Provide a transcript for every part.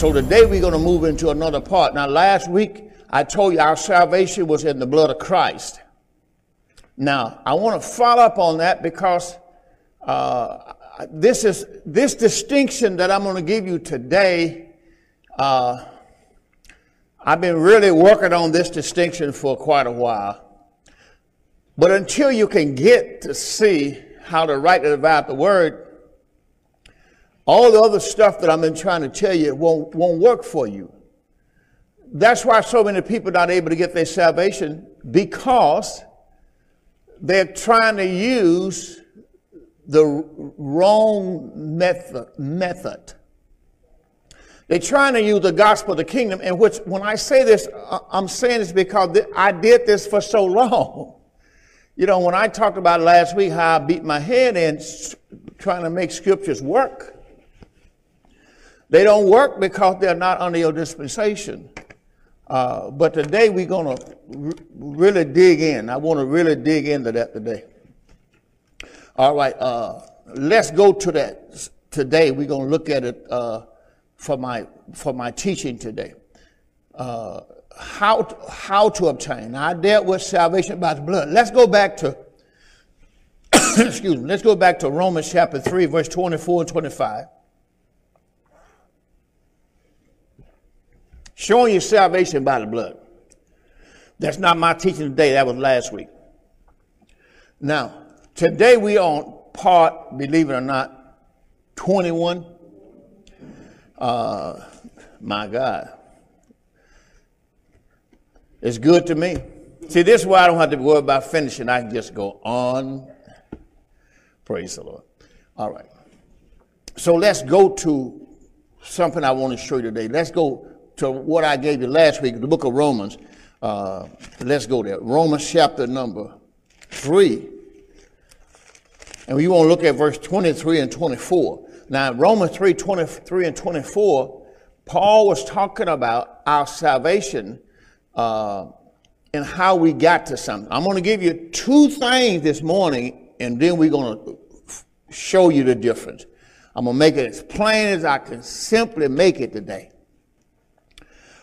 So today we're going to move into another part. Now, last week I told you our salvation was in the blood of Christ. Now, I want to follow up on that because uh, this is this distinction that I'm going to give you today. Uh, I've been really working on this distinction for quite a while. But until you can get to see how to rightly divide the word, all the other stuff that I've been trying to tell you won't, won't work for you. That's why so many people are not able to get their salvation because they're trying to use the wrong method. method. They're trying to use the gospel of the kingdom, in which, when I say this, I'm saying this because I did this for so long. You know, when I talked about last week how I beat my head in trying to make scriptures work, they don't work because they're not under your dispensation. Uh, but today we're going to r- really dig in. I want to really dig into that today. All right, uh, let's go to that today. We're going to look at it uh, for my for my teaching today. Uh, how to, how to obtain? I dealt with salvation by the blood. Let's go back to excuse me. Let's go back to Romans chapter three, verse twenty-four and twenty-five. Showing you salvation by the blood. That's not my teaching today. That was last week. Now, today we on part, believe it or not, 21 uh, my God. It's good to me. See, this is why I don't have to worry about finishing. I can just go on. Praise the Lord. All right. So let's go to something I want to show you today. Let's go to what I gave you last week, the book of Romans. Uh, let's go there. Romans chapter number 3. And we want to look at verse 23 and 24. Now, Romans 3 23 and 24, Paul was talking about our salvation uh, and how we got to something. I'm going to give you two things this morning, and then we're going to show you the difference. I'm going to make it as plain as I can simply make it today.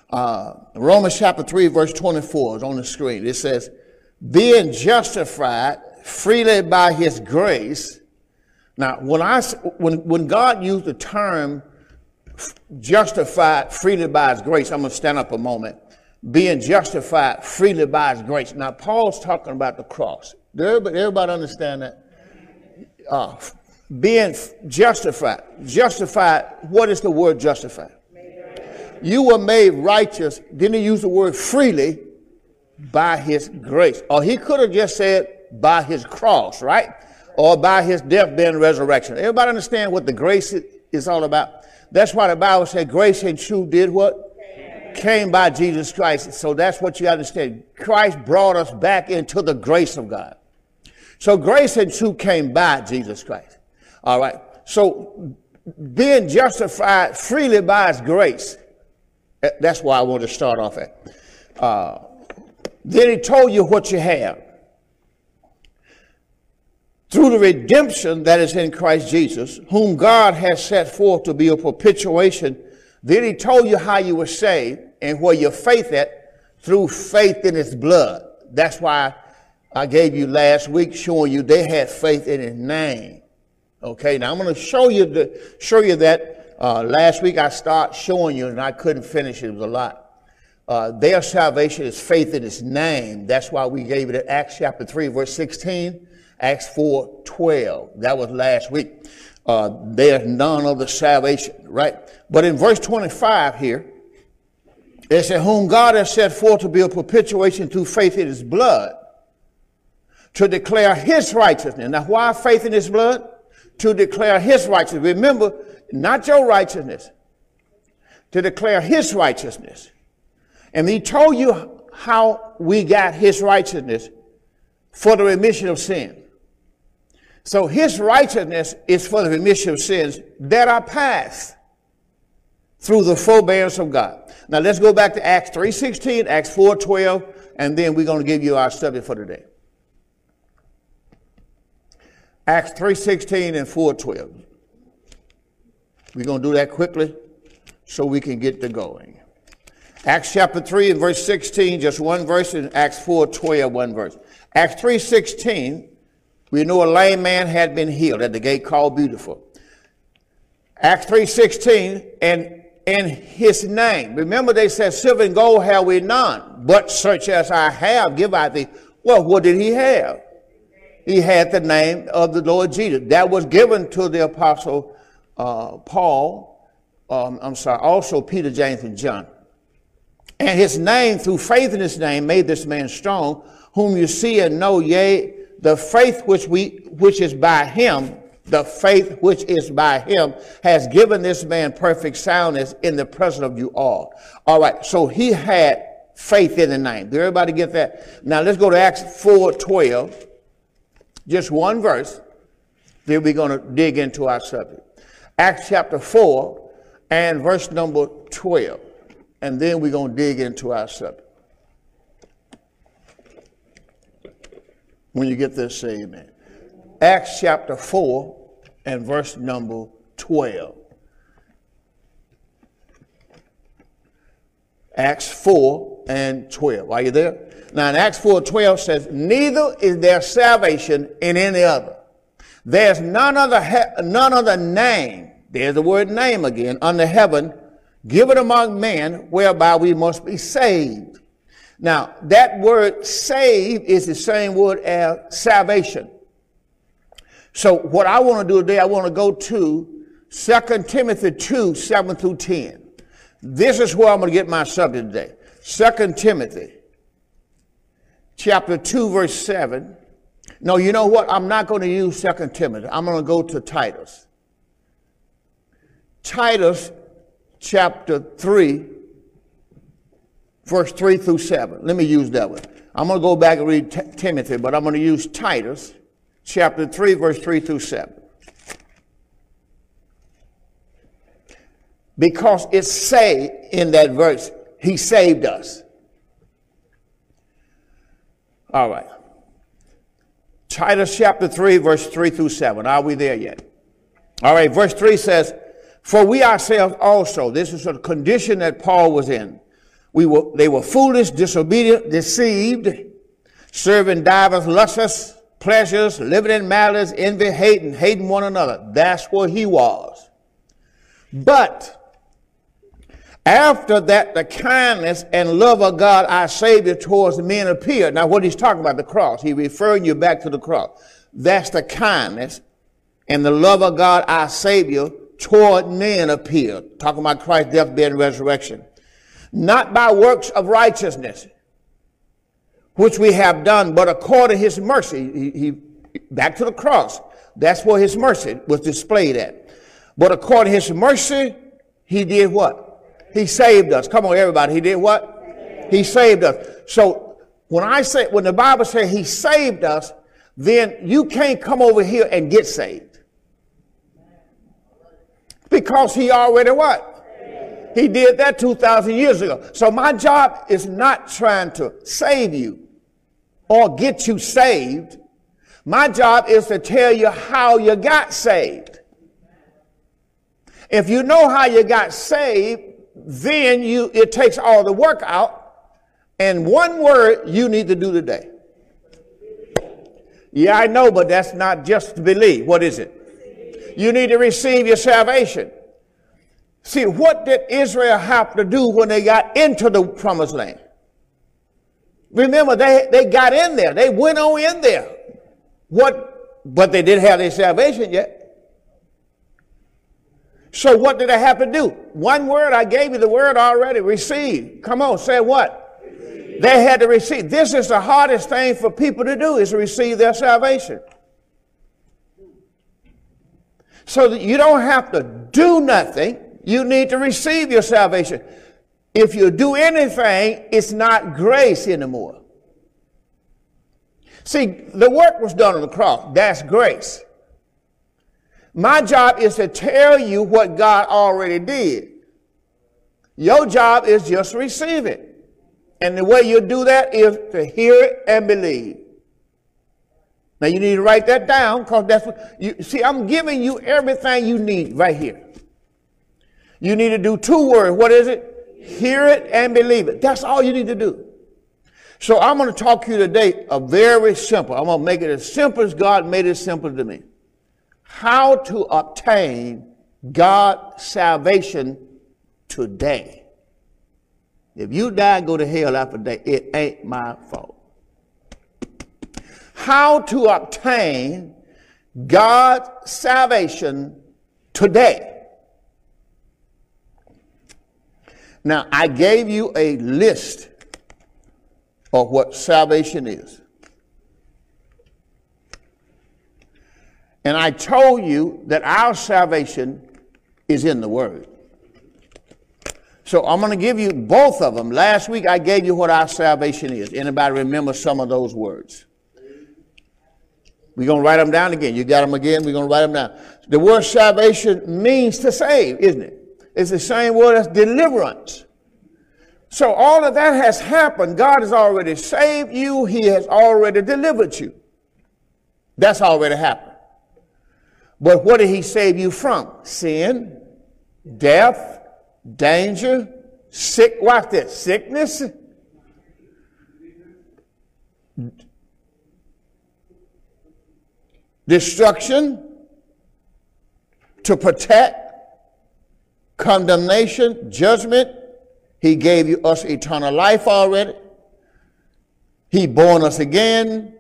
Uh, Romans chapter 3, verse 24 is on the screen. It says, Being justified freely by his grace now, when, I, when, when God used the term justified freely by his grace, I'm going to stand up a moment. Being justified freely by his grace. Now, Paul's talking about the cross. Everybody, everybody understand that? Uh, being justified. Justified, what is the word justified? You were made righteous. Didn't he use the word freely? By his grace. Or he could have just said by his cross, right? or by his death, then resurrection. Everybody understand what the grace is all about? That's why the Bible said grace and truth did what? Came by Jesus Christ. So that's what you understand. Christ brought us back into the grace of God. So grace and truth came by Jesus Christ. All right. So being justified freely by his grace. That's why I want to start off at. Uh, then he told you what you have through the redemption that is in Christ Jesus, whom God has set forth to be a propitiation. Then he told you how you were saved and where your faith at through faith in his blood. That's why I gave you last week showing you they had faith in his name. Okay, now I'm going to show you the show you that uh, last week I started showing you and I couldn't finish it. It was a lot. Uh, their salvation is faith in his name. That's why we gave it in Acts chapter 3, verse 16. Acts 4 12. That was last week. Uh, there's none of the salvation, right? But in verse 25 here, it says, Whom God has set forth to be a propitiation through faith in his blood, to declare his righteousness. Now, why faith in his blood? To declare his righteousness. Remember, not your righteousness, to declare his righteousness. And he told you how we got his righteousness for the remission of sin. So his righteousness is for the remission of sins that are past through the forbearance of God. Now let's go back to Acts 3.16, Acts 4.12, and then we're going to give you our study for today. Acts 3.16 and 4.12. We're going to do that quickly so we can get to going. Acts chapter 3 and verse 16, just one verse, and Acts 4 12, one verse. Acts 3 16, we know a lame man had been healed at the gate called Beautiful. Acts 3 16, and in his name. Remember, they said, Silver and gold have we none, but such as I have, give I thee. Well, what did he have? He had the name of the Lord Jesus. That was given to the apostle uh, Paul, um, I'm sorry, also Peter, James, and John. And his name, through faith in his name, made this man strong, whom you see and know, yea, the faith which we, which is by him, the faith which is by him has given this man perfect soundness in the presence of you all. All right. So he had faith in the name. Did everybody get that? Now let's go to Acts 4 12. Just one verse. Then we're going to dig into our subject. Acts chapter 4 and verse number 12. And then we're going to dig into our subject. When you get this, say amen. Acts chapter 4 and verse number 12. Acts 4 and 12. Are you there? Now in Acts 4 12 says, Neither is there salvation in any other. There's none other, he- none other name, there's the word name again, under heaven, given among men whereby we must be saved. Now, that word save is the same word as salvation. So what I want to do today, I want to go to 2 Timothy 2, 7 through 10. This is where I'm going to get my subject today. 2 Timothy chapter 2, verse 7. No, you know what? I'm not going to use 2 Timothy. I'm going to go to Titus. Titus chapter 3, verse 3 through 7. Let me use that one. I'm going to go back and read T- Timothy, but I'm going to use Titus chapter 3, verse 3 through 7. Because it say in that verse, he saved us. All right. Titus chapter 3, verse 3 through 7. Are we there yet? All right, verse 3 says, For we ourselves also, this is a condition that Paul was in. We were, they were foolish, disobedient, deceived, serving divers luscious pleasures, living in malice, envy, hating, hating one another. That's where he was. But after that, the kindness and love of God, our Savior, towards men appeared. Now, what he's talking about, the cross, he's referring you back to the cross. That's the kindness and the love of God, our Savior, toward men appeared. Talking about Christ's death, burial, and resurrection. Not by works of righteousness, which we have done, but according to his mercy. He, he, back to the cross. That's where his mercy was displayed at. But according to his mercy, he did what? He saved us. Come on, everybody. He did what? He saved us. So when I say, when the Bible says he saved us, then you can't come over here and get saved. Because he already what? He did that 2,000 years ago. So my job is not trying to save you or get you saved. My job is to tell you how you got saved. If you know how you got saved, then you it takes all the work out. And one word you need to do today. Yeah, I know, but that's not just to believe. What is it? You need to receive your salvation. See, what did Israel have to do when they got into the promised land? Remember, they, they got in there. They went on in there. What, but they didn't have their salvation yet. So what did they have to do? One word, I gave you the word already, receive. Come on, say what? Receive. They had to receive. This is the hardest thing for people to do is to receive their salvation. So that you don't have to do nothing. You need to receive your salvation. If you do anything, it's not grace anymore. See, the work was done on the cross. That's grace. My job is to tell you what God already did. Your job is just receive it. And the way you do that is to hear it and believe. Now you need to write that down because that's what you see. I'm giving you everything you need right here. You need to do two words. What is it? Hear it and believe it. That's all you need to do. So I'm going to talk to you today a very simple. I'm going to make it as simple as God made it simple to me. How to obtain God's salvation today. If you die go to hell after day, it ain't my fault. How to obtain God's salvation today. Now, I gave you a list of what salvation is. And I told you that our salvation is in the Word. So I'm going to give you both of them. Last week I gave you what our salvation is. Anybody remember some of those words? We're going to write them down again. You got them again? We're going to write them down. The word salvation means to save, isn't it? It's the same word as deliverance. So all of that has happened. God has already saved you. He has already delivered you. That's already happened. But what did he save you from? Sin, death, danger, sick, watch this, sickness, destruction, to protect, condemnation, judgment. He gave you us eternal life already. He born us again.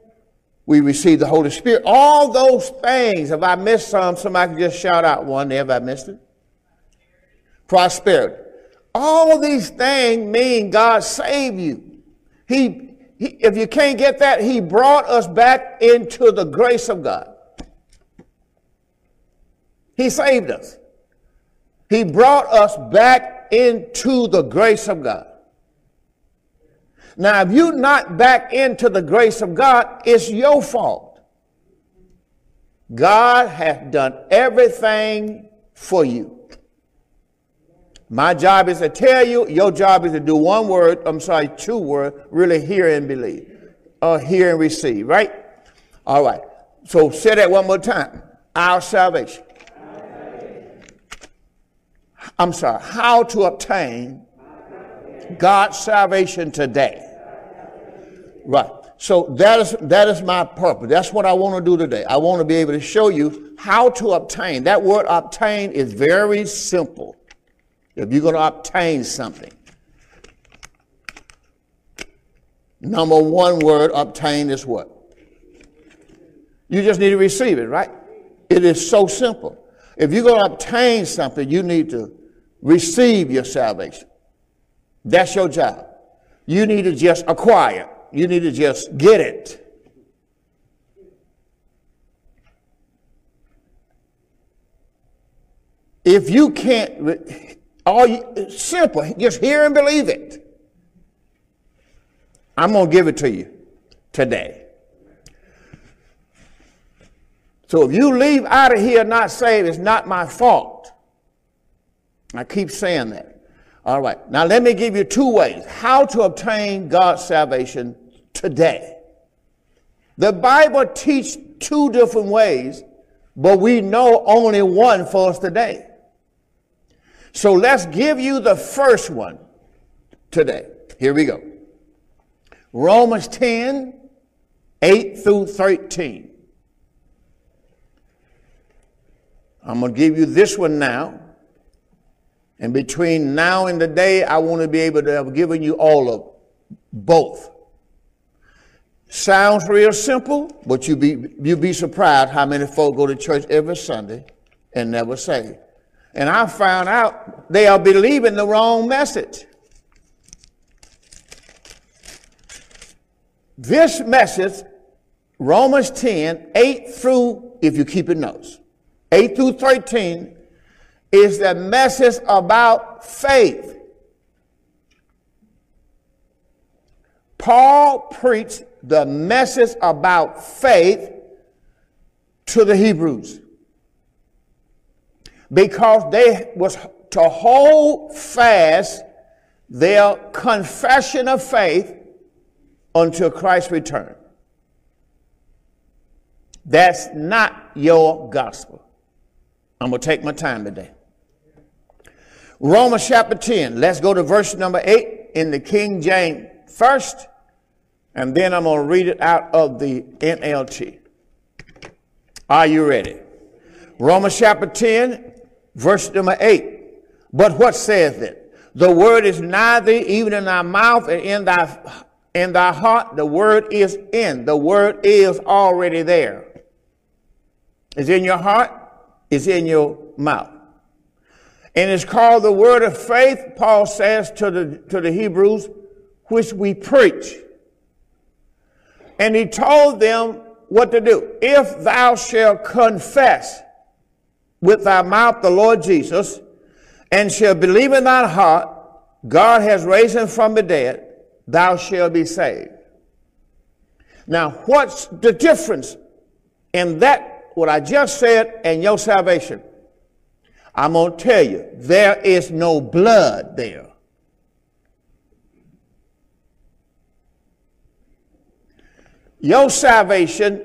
We receive the Holy Spirit. All those things. If I missed some, somebody can just shout out one there if I missed it. Prosperity. All these things mean God saved you. He, he, if you can't get that, He brought us back into the grace of God. He saved us. He brought us back into the grace of God. Now, if you're not back into the grace of God, it's your fault. God has done everything for you. My job is to tell you, your job is to do one word, I'm sorry, two words, really hear and believe. Or hear and receive, right? All right. So say that one more time. Our salvation. I'm sorry, how to obtain God's salvation today. Right. So that is that is my purpose. That's what I want to do today. I want to be able to show you how to obtain. That word obtain is very simple. If you're going to obtain something. Number one word obtain is what? You just need to receive it, right? It is so simple. If you're going to obtain something, you need to receive your salvation. That's your job. You need to just acquire. You need to just get it. If you can't, all you, simple, just hear and believe it. I'm going to give it to you today. So if you leave out of here not saved, it's not my fault. I keep saying that. All right. Now let me give you two ways how to obtain God's salvation today. The Bible teaches two different ways, but we know only one for us today. So let's give you the first one today. Here we go. Romans 10, 8 through 13. I'm going to give you this one now. And between now and the day, I want to be able to have given you all of both. Sounds real simple, but you be you be surprised how many folk go to church every Sunday and never say. And I found out they are believing the wrong message. This message, Romans 10, 8 through, if you keep it notes, 8 through 13, is the message about faith. Paul preached the message about faith to the Hebrews because they was to hold fast their confession of faith until Christ's return. That's not your gospel. I'm going to take my time today. Romans chapter 10. Let's go to verse number 8 in the King James first, and then I'm going to read it out of the NLT. Are you ready? Romans chapter 10, verse number 8. But what saith it? The word is nigh thee, even in thy mouth and in thy in thy heart. The word is in. The word is already there. It's in your heart, it's in your mouth. And it's called the word of faith, Paul says to the, to the Hebrews, which we preach. And he told them what to do. If thou shalt confess with thy mouth the Lord Jesus, and shalt believe in thine heart, God has raised him from the dead, thou shalt be saved. Now, what's the difference in that, what I just said, and your salvation? I'm going to tell you, there is no blood there. Your salvation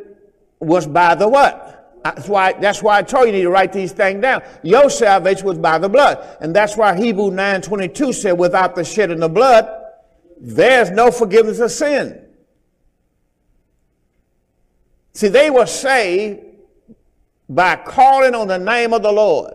was by the what? That's why, that's why I told you, you need to write these things down. Your salvation was by the blood. And that's why Hebrew 9.22 said, without the shedding of blood, there's no forgiveness of sin. See, they were saved by calling on the name of the Lord.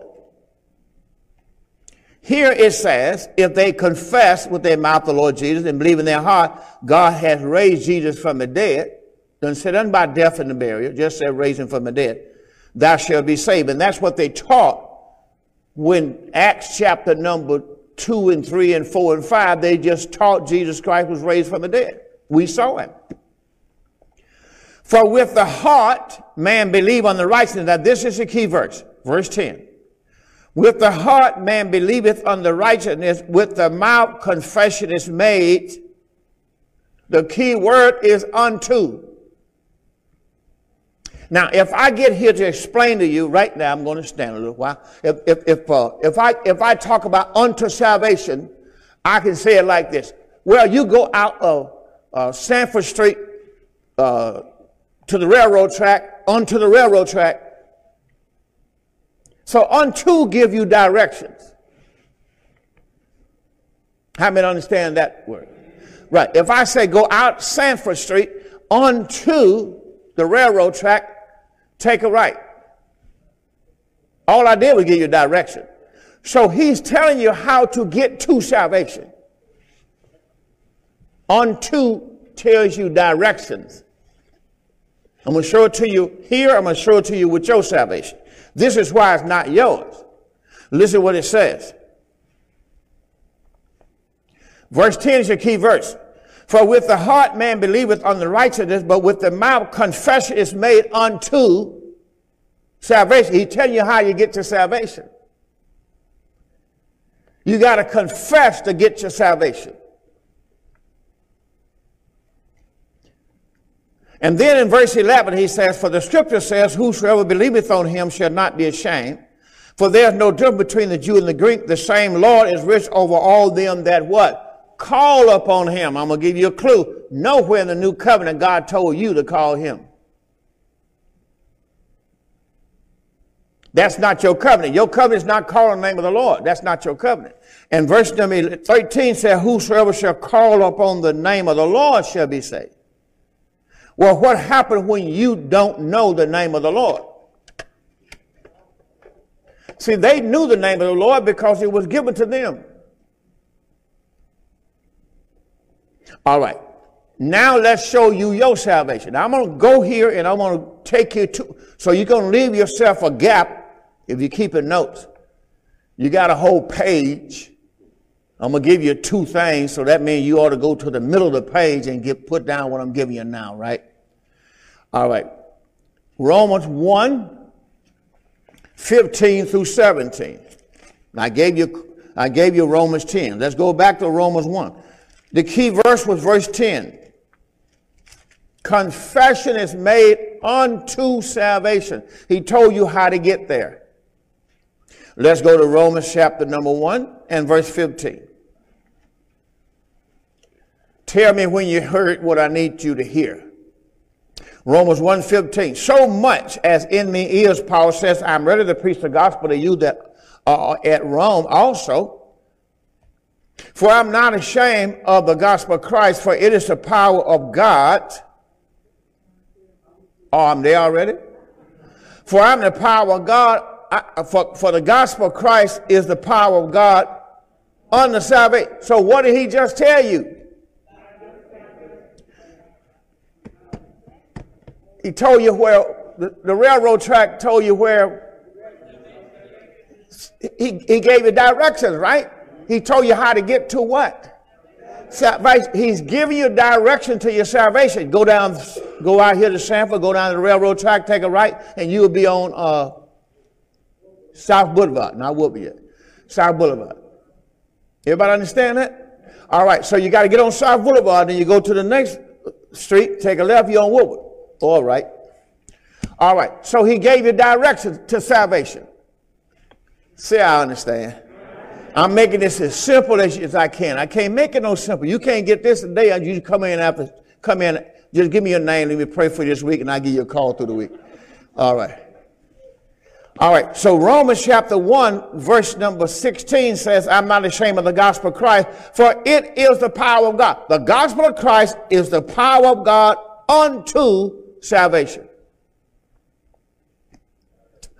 Here it says, if they confess with their mouth the Lord Jesus and believe in their heart, God has raised Jesus from the dead. Doesn't say nothing about death and the burial, just said raising from the dead thou shalt be saved. And that's what they taught when Acts chapter number 2 and 3 and 4 and 5, they just taught Jesus Christ was raised from the dead. We saw him. For with the heart man believe on the righteousness. Now this is the key verse, verse 10. With the heart man believeth on the righteousness, with the mouth confession is made. The key word is unto. Now, if I get here to explain to you right now, I'm going to stand a little while. If, if, if, uh, if, I, if I talk about unto salvation, I can say it like this. Well, you go out of uh, Sanford Street uh, to the railroad track, onto the railroad track. So unto give you directions. How many understand that word? Right. If I say go out Sanford Street onto the railroad track, take a right. All I did was give you direction. So he's telling you how to get to salvation. Unto tells you directions. I'm going to show it to you here. I'm going to show it to you with your salvation. This is why it's not yours. Listen what it says. Verse 10 is your key verse. For with the heart man believeth on the righteousness, but with the mouth confession is made unto salvation. He telling you how you get to salvation. You got to confess to get your salvation. And then in verse 11, he says, For the scripture says, Whosoever believeth on him shall not be ashamed. For there is no difference between the Jew and the Greek. The same Lord is rich over all them that what? Call upon him. I'm going to give you a clue. Nowhere in the new covenant God told you to call him. That's not your covenant. Your covenant is not calling the name of the Lord. That's not your covenant. And verse number 13 says, Whosoever shall call upon the name of the Lord shall be saved. Well, what happened when you don't know the name of the Lord? See, they knew the name of the Lord because it was given to them. All right. Now let's show you your salvation. Now I'm going to go here and I'm going to take you to, so you're going to leave yourself a gap if you're keeping notes. You got a whole page. I'm going to give you two things, so that means you ought to go to the middle of the page and get put down what I'm giving you now, right? All right. Romans 1, 15 through 17. I gave you, I gave you Romans 10. Let's go back to Romans 1. The key verse was verse 10. Confession is made unto salvation. He told you how to get there. Let's go to Romans chapter number 1 and verse 15. Tell me when you heard what I need you to hear. Romans 1.15. So much as in me is, Paul says, I'm ready to preach the gospel to you that are at Rome also For I'm not ashamed of the gospel of Christ, for it is the power of God. Oh, I'm there already? For I'm the power of God. I, for, for the gospel of Christ is the power of God on the salvation. So what did he just tell you? He told you where, the, the railroad track told you where, he, he gave you directions, right? He told you how to get to what? Salvation. He's giving you direction to your salvation. Go down, go out here to Sanford, go down to the railroad track, take a right, and you'll be on uh, South Boulevard. Not yet. South Boulevard. Everybody understand that? All right, so you got to get on South Boulevard, then you go to the next street, take a left, you're on Woodward. All right. All right, so he gave you direction to salvation. See, I understand. I'm making this as simple as, as I can. I can't make it no simple. You can't get this today. You come in after, come in, just give me your name. Let me pray for you this week, and I'll give you a call through the week. All right. All right. So Romans chapter 1, verse number 16 says, I'm not ashamed of the gospel of Christ, for it is the power of God. The gospel of Christ is the power of God unto salvation.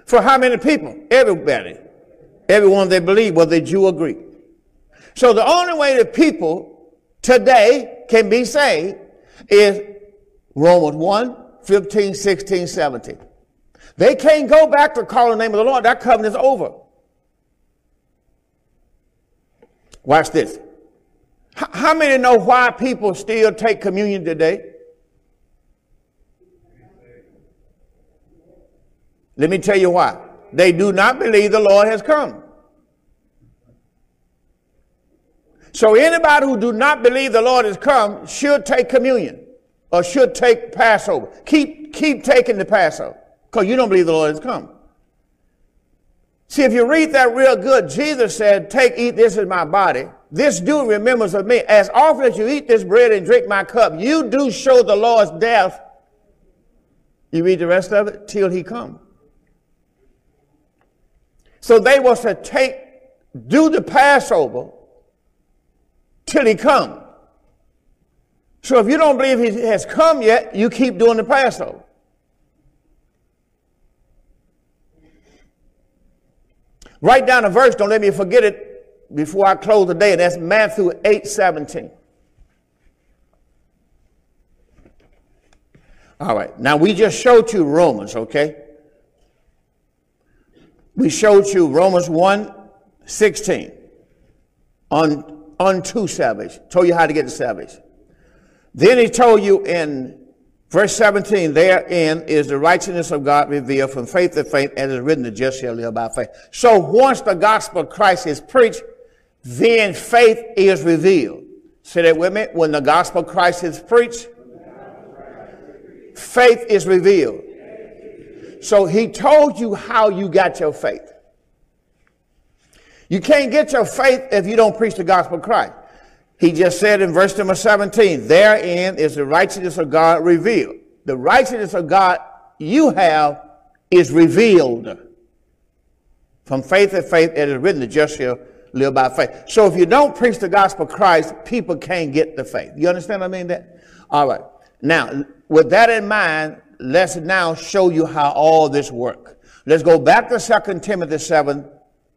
For how many people? Everybody. Everyone that believe, whether Jew or Greek. So the only way that people today can be saved is Romans 1, 15, 16, 17. They can't go back to call the name of the Lord. That covenant is over. Watch this. How many know why people still take communion today? Let me tell you why. They do not believe the Lord has come. So anybody who do not believe the Lord has come should take communion or should take Passover. Keep, keep taking the Passover because you don't believe the Lord has come. See, if you read that real good, Jesus said, take, eat, this is my body. This do remembers of me. As often as you eat this bread and drink my cup, you do show the Lord's death. You read the rest of it till he come. So they was to take, do the Passover till he come. So if you don't believe he has come yet, you keep doing the Passover. Write down a verse, don't let me forget it before I close the day, and that's Matthew 8 17. All right, now we just showed you Romans, okay? We showed you Romans 1 16 on unto salvation. Told you how to get to salvation. Then he told you in verse 17, therein is the righteousness of God revealed from faith to faith, as is written, the just shall live by faith. So once the gospel of Christ is preached, then faith is revealed. Say that with me. When the gospel of Christ is preached, faith is revealed. So he told you how you got your faith. You can't get your faith if you don't preach the gospel of Christ. He just said in verse number 17, therein is the righteousness of God revealed. The righteousness of God you have is revealed. From faith to faith, it is written, the just shall live by faith. So if you don't preach the gospel of Christ, people can't get the faith. You understand what I mean? That? All right. Now, with that in mind, let's now show you how all this works. Let's go back to 2 Timothy 7,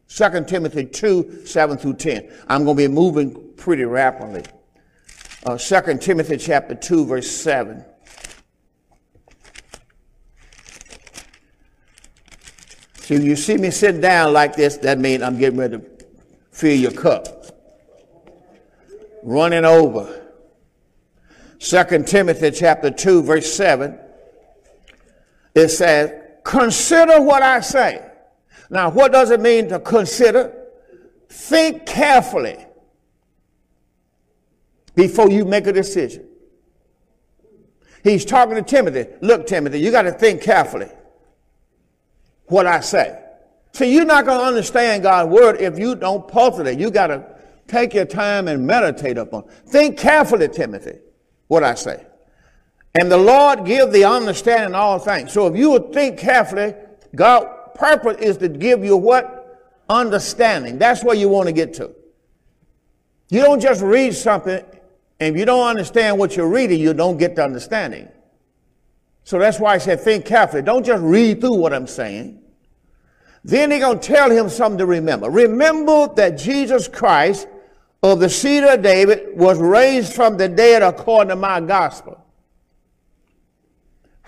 2 Timothy 2, 7 through 10. I'm going to be moving pretty rapidly. Uh, 2 Timothy chapter 2, verse 7. See, you see me sitting down like this, that means I'm getting ready to fill your cup. Running over. 2 Timothy chapter 2, verse 7 it says, consider what I say. Now, what does it mean to consider? Think carefully before you make a decision. He's talking to Timothy. Look, Timothy, you got to think carefully what I say. See, you're not going to understand God's word if you don't pulse it. You got to take your time and meditate upon. Think carefully, Timothy, what I say. And the Lord give the understanding all things. So if you would think carefully, God purpose is to give you what? Understanding. That's where you want to get to. You don't just read something, and if you don't understand what you're reading, you don't get the understanding. So that's why I said think carefully. Don't just read through what I'm saying. Then they're going to tell him something to remember. Remember that Jesus Christ of the seed of David was raised from the dead according to my gospel,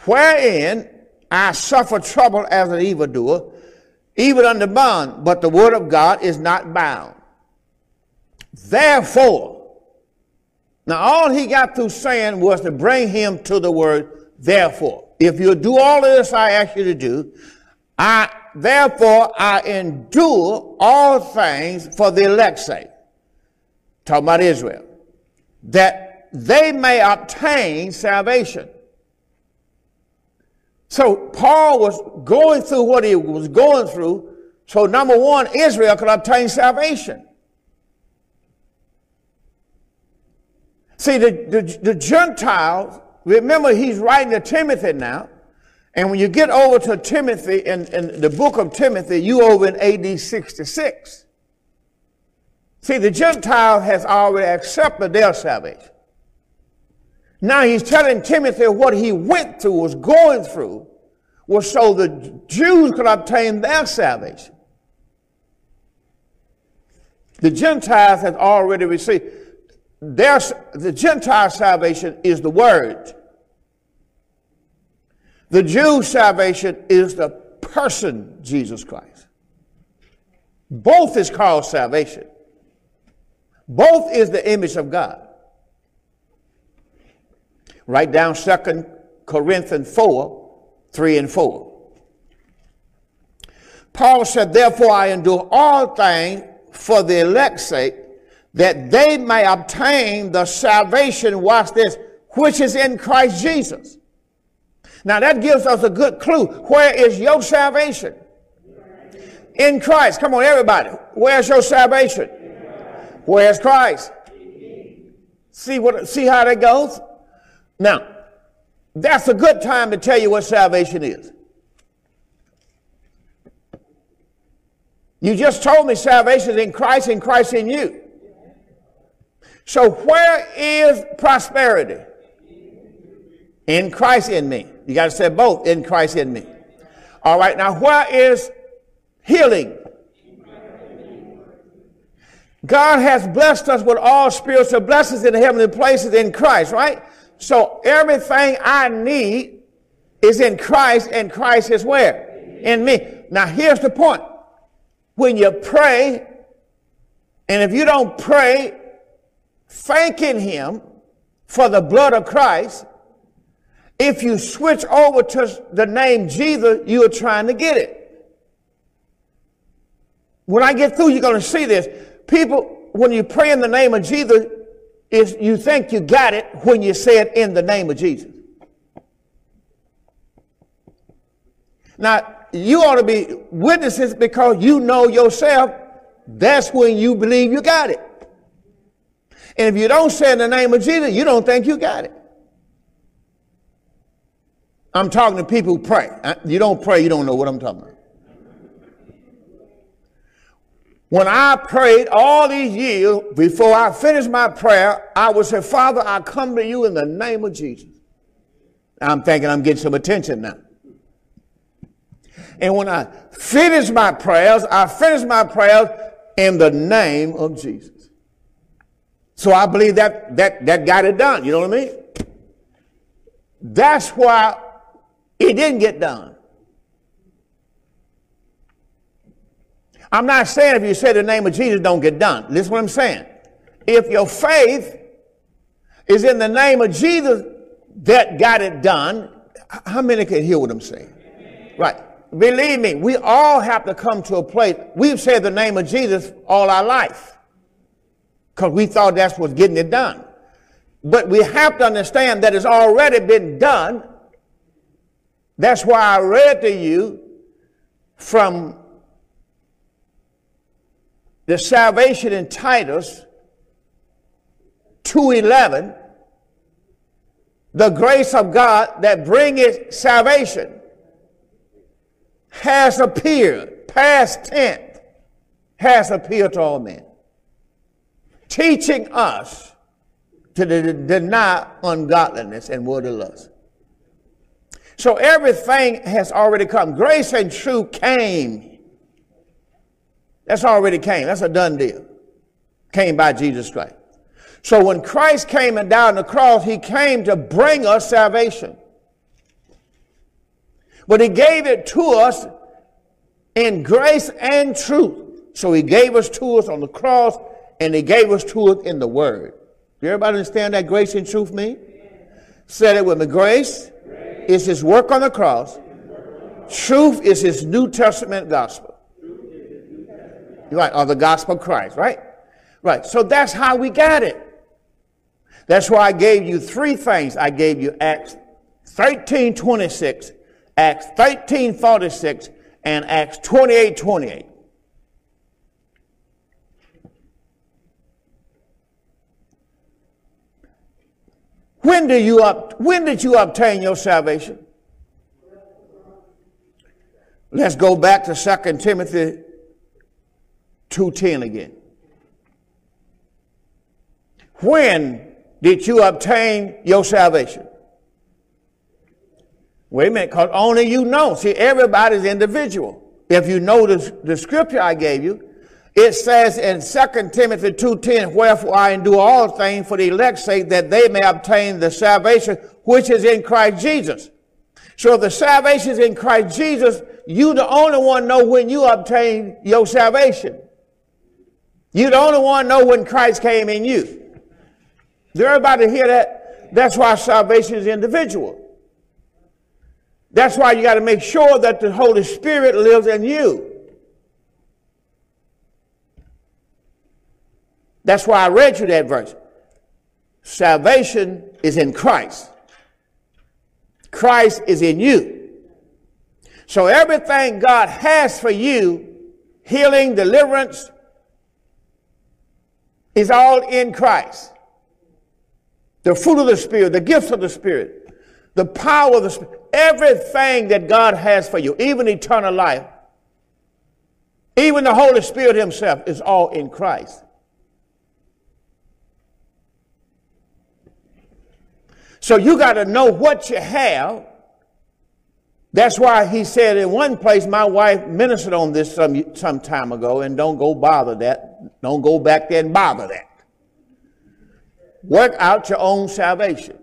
wherein I suffer trouble as an evildoer, even under bond, but the word of God is not bound. Therefore, now all he got through saying was to bring him to the word therefore. If you do all this I ask you to do, I therefore I endure all things for the elect's sake. Talking about Israel. That they may obtain salvation. So Paul was going through what he was going through. So number one, Israel could obtain salvation. See, the, the, the Gentiles, remember he's writing to Timothy now. And when you get over to Timothy, in, in the book of Timothy, you over in AD 66. See, the Gentile has already accepted their salvation. Now he's telling Timothy what he went through, was going through, was so the Jews could obtain their salvation. The Gentiles have already received. Their, the Gentile salvation is the word. The Jew salvation is the person, Jesus Christ. Both is called salvation. Both is the image of God. Write down Second Corinthians 4, 3 and 4. Paul said, Therefore I endure all things for the elect's sake, that they may obtain the salvation, watch this, which is in Christ Jesus. Now that gives us a good clue. Where is your salvation? In Christ. Come on, everybody. Where's your salvation? Where's Christ? See what see how that goes? Now, that's a good time to tell you what salvation is. You just told me salvation is in Christ and Christ in you. So where is prosperity? In Christ in me. You got to say both in Christ in me. All right, now where is healing? God has blessed us with all spiritual blessings in the heavenly places in Christ, right? So everything I need is in Christ, and Christ is where? In me. Now here's the point. When you pray, and if you don't pray thanking Him for the blood of Christ, if you switch over to the name Jesus, you're trying to get it. When I get through, you're going to see this people, when you pray in the name of Jesus, is you think you got it when you say it in the name of Jesus. Now, you ought to be witnesses because you know yourself. That's when you believe you got it. And if you don't say in the name of Jesus, you don't think you got it. I'm talking to people who pray. You don't pray, you don't know what I'm talking about. When I prayed all these years, before I finished my prayer, I would say, Father, I come to you in the name of Jesus. I'm thinking I'm getting some attention now. And when I finish my prayers, I finish my prayers in the name of Jesus. So I believe that that that got it done. You know what I mean? That's why it didn't get done. I'm not saying if you say the name of Jesus, don't get done. Listen what I'm saying. If your faith is in the name of Jesus that got it done, how many can hear what I'm saying? Right. Believe me, we all have to come to a place. We've said the name of Jesus all our life because we thought that's what's getting it done. But we have to understand that it's already been done. That's why I read to you from the salvation in Titus 2.11, the grace of God that bringeth salvation has appeared, past tense, has appeared to all men. teaching us to de- deny ungodliness and worldly lust. So everything has already come. Grace and truth came. That's already came. That's a done deal. Came by Jesus Christ. So when Christ came and died on the cross, he came to bring us salvation. But he gave it to us in grace and truth. So he gave us to us on the cross and he gave us to us in the word. Do everybody understand that grace and truth mean? Said it with me. Grace, grace. is his work on the cross. Truth is his New Testament gospel. Right, or the gospel of Christ, right? Right. So that's how we got it. That's why I gave you three things. I gave you Acts 13 26, Acts 13 46, and Acts 28 28. When, do you up, when did you obtain your salvation? Let's go back to 2 Timothy 2.10 again. When did you obtain your salvation? Wait a minute, because only you know. See, everybody's individual. If you know the, the scripture I gave you, it says in 2 Timothy 2.10, Wherefore I endure all things for the elect's sake, that they may obtain the salvation which is in Christ Jesus. So if the salvation is in Christ Jesus, you the only one know when you obtain your salvation. You the only one know when Christ came in you. Does everybody hear that? That's why salvation is individual. That's why you got to make sure that the Holy Spirit lives in you. That's why I read you that verse. Salvation is in Christ. Christ is in you. So everything God has for you, healing, deliverance, is all in Christ. The fruit of the Spirit, the gifts of the Spirit, the power of the Spirit, everything that God has for you, even eternal life, even the Holy Spirit Himself, is all in Christ. So you got to know what you have. That's why he said in one place, my wife ministered on this some, some time ago, and don't go bother that. Don't go back there and bother that. Work out your own salvation.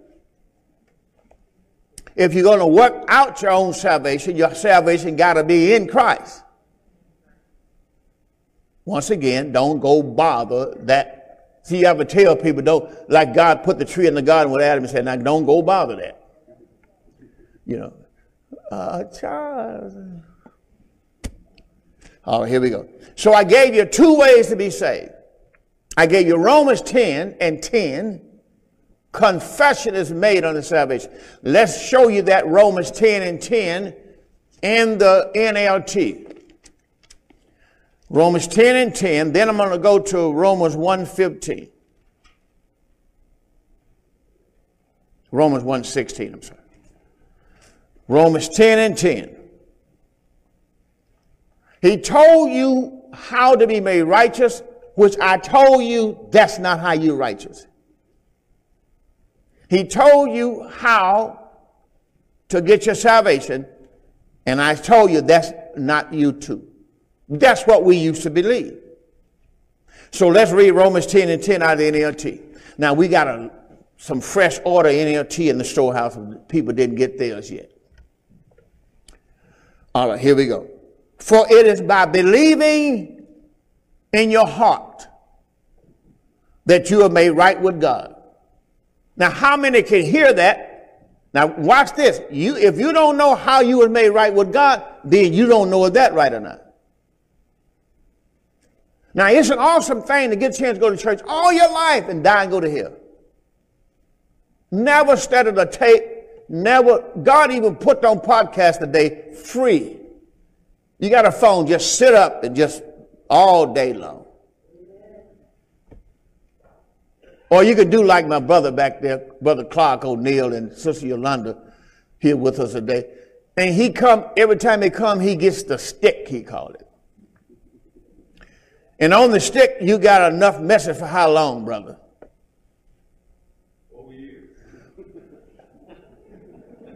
If you're going to work out your own salvation, your salvation got to be in Christ. Once again, don't go bother that See, you ever tell people, don't, like God put the tree in the garden with Adam and said, now don't go bother that. You know, uh. All right, here we go. So I gave you two ways to be saved. I gave you Romans 10 and 10. Confession is made unto salvation. Let's show you that Romans 10 and 10 in the NLT. Romans 10 and 10. Then I'm going to go to Romans 1.15. Romans 1.16, I'm sorry. Romans 10 and 10. He told you how to be made righteous, which I told you that's not how you're righteous. He told you how to get your salvation, and I told you that's not you too. That's what we used to believe. So let's read Romans 10 and 10 out of the NLT. Now we got a, some fresh order NLT in the storehouse. And people didn't get theirs yet. All right, here we go. For it is by believing in your heart that you are made right with God. Now, how many can hear that? Now, watch this. You, if you don't know how you were made right with God, then you don't know if that right or not. Now, it's an awesome thing to get a chance to go to church all your life and die and go to hell. Never studied a tape. Never, God even put on podcast today free. You got a phone, just sit up and just all day long. Or you could do like my brother back there, Brother Clark O'Neill and Sister Yolanda here with us today. And he come, every time he come, he gets the stick, he called it. And on the stick, you got enough message for how long, brother?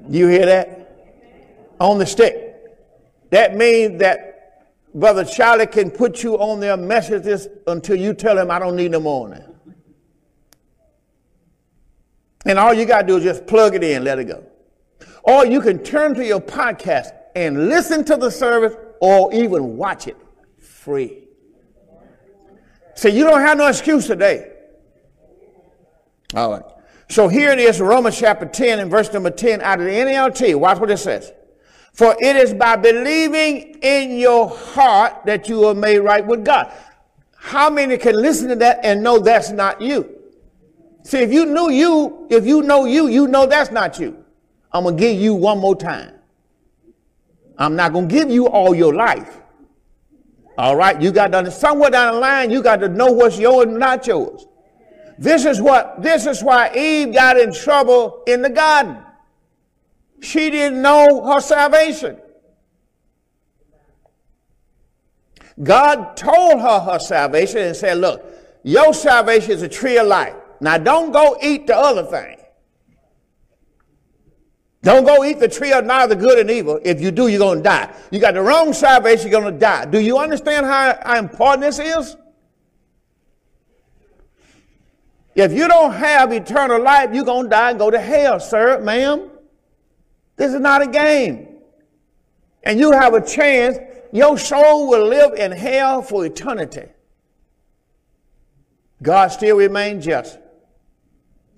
You hear that? On the stick. That means that Brother Charlie can put you on their messages until you tell him, I don't need no more now. And all you got to do is just plug it in, let it go. Or you can turn to your podcast and listen to the service or even watch it free. So you don't have no excuse today. All right. So here it is, Romans chapter 10 and verse number 10 out of the NLT. Watch what it says. For it is by believing in your heart that you are made right with God. How many can listen to that and know that's not you? See, if you knew you, if you know you, you know that's not you. I'm going to give you one more time. I'm not going to give you all your life. All right? You got to, somewhere down the line, you got to know what's yours and not yours. This is what, this is why Eve got in trouble in the garden. She didn't know her salvation. God told her her salvation and said, look, your salvation is a tree of life. Now don't go eat the other thing. Don't go eat the tree of neither good and evil. If you do, you're going to die. You got the wrong salvation, you're going to die. Do you understand how, how important this is? If you don't have eternal life, you're going to die and go to hell, sir, ma'am. This is not a game. And you have a chance, your soul will live in hell for eternity. God still remains just.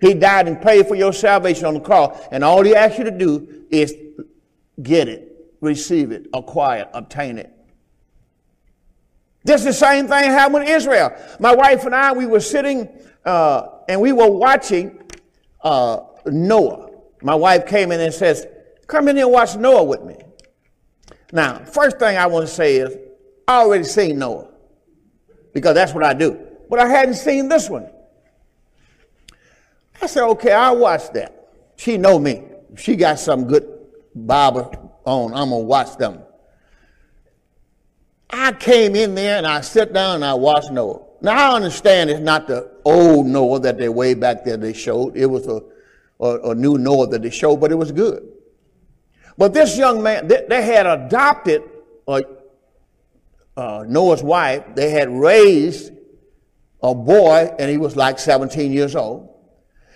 He died and paid for your salvation on the cross. And all he asks you to do is get it, receive it, acquire it, obtain it. This is the same thing happened with Israel. My wife and I, we were sitting uh, and we were watching uh, Noah. My wife came in and says, Come in here and watch Noah with me. Now, first thing I want to say is, I already seen Noah because that's what I do. But I hadn't seen this one. I said, okay, I'll watch that. She know me. she got some good Bible on, I'm to watch them. I came in there and I sit down and I watched Noah. Now I understand it's not the old Noah that they way back there they showed. It was a, a, a new Noah that they showed, but it was good. But this young man, they, they had adopted uh, uh, Noah's wife. They had raised a boy, and he was like 17 years old.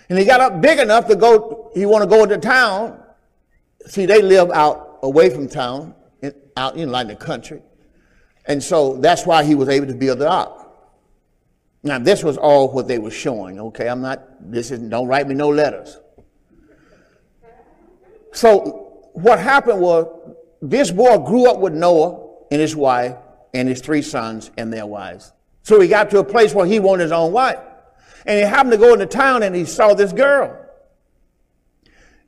And he got up big enough to go, he want to go into town. See, they live out away from town, out in like the country. And so that's why he was able to build the ark. Now, this was all what they were showing, okay? I'm not, this is, don't write me no letters. So what happened was this boy grew up with Noah and his wife and his three sons and their wives. So he got to a place where he wanted his own wife. And he happened to go into town and he saw this girl.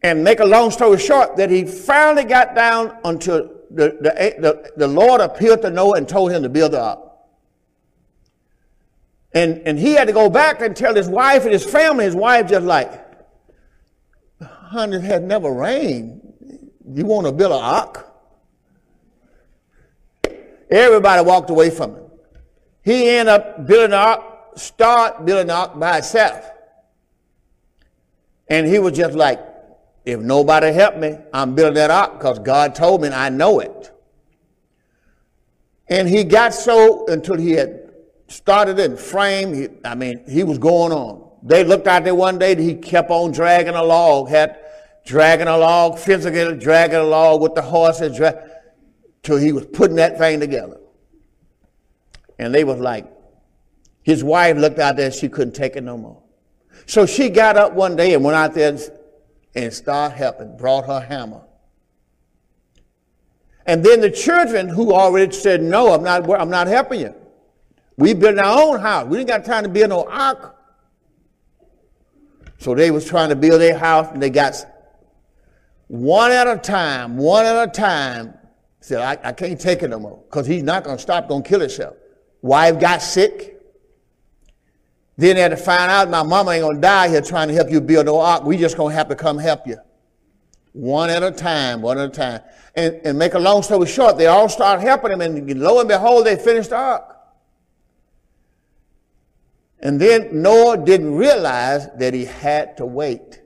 And make a long story short, that he finally got down until the, the, the, the Lord appeared to Noah and told him to build ark. And, and he had to go back and tell his wife and his family, his wife just like, honey, it has never rained. You want to build an ark? Everybody walked away from him. He ended up building an ark start building up by itself. And he was just like, if nobody help me, I'm building that up because God told me and I know it. And he got so until he had started in frame. He, I mean, he was going on. They looked out there one day, he kept on dragging a log, had dragging a log, physically dragging a log with the horses, dra- till he was putting that thing together. And they was like, his wife looked out there, she couldn't take it no more. So she got up one day and went out there and started helping, brought her hammer. And then the children who already said, no, I'm not, I'm not helping you. We built our own house. We didn't got time to build no ark. So they was trying to build their house and they got one at a time, one at a time. Said, I, I can't take it no more because he's not going to stop, going to kill himself. Wife got sick. Then they had to find out my mama ain't gonna die here trying to help you build no ark. We just gonna have to come help you. One at a time, one at a time. And, and make a long story short, they all start helping him, and lo and behold, they finished the ark. And then Noah didn't realize that he had to wait.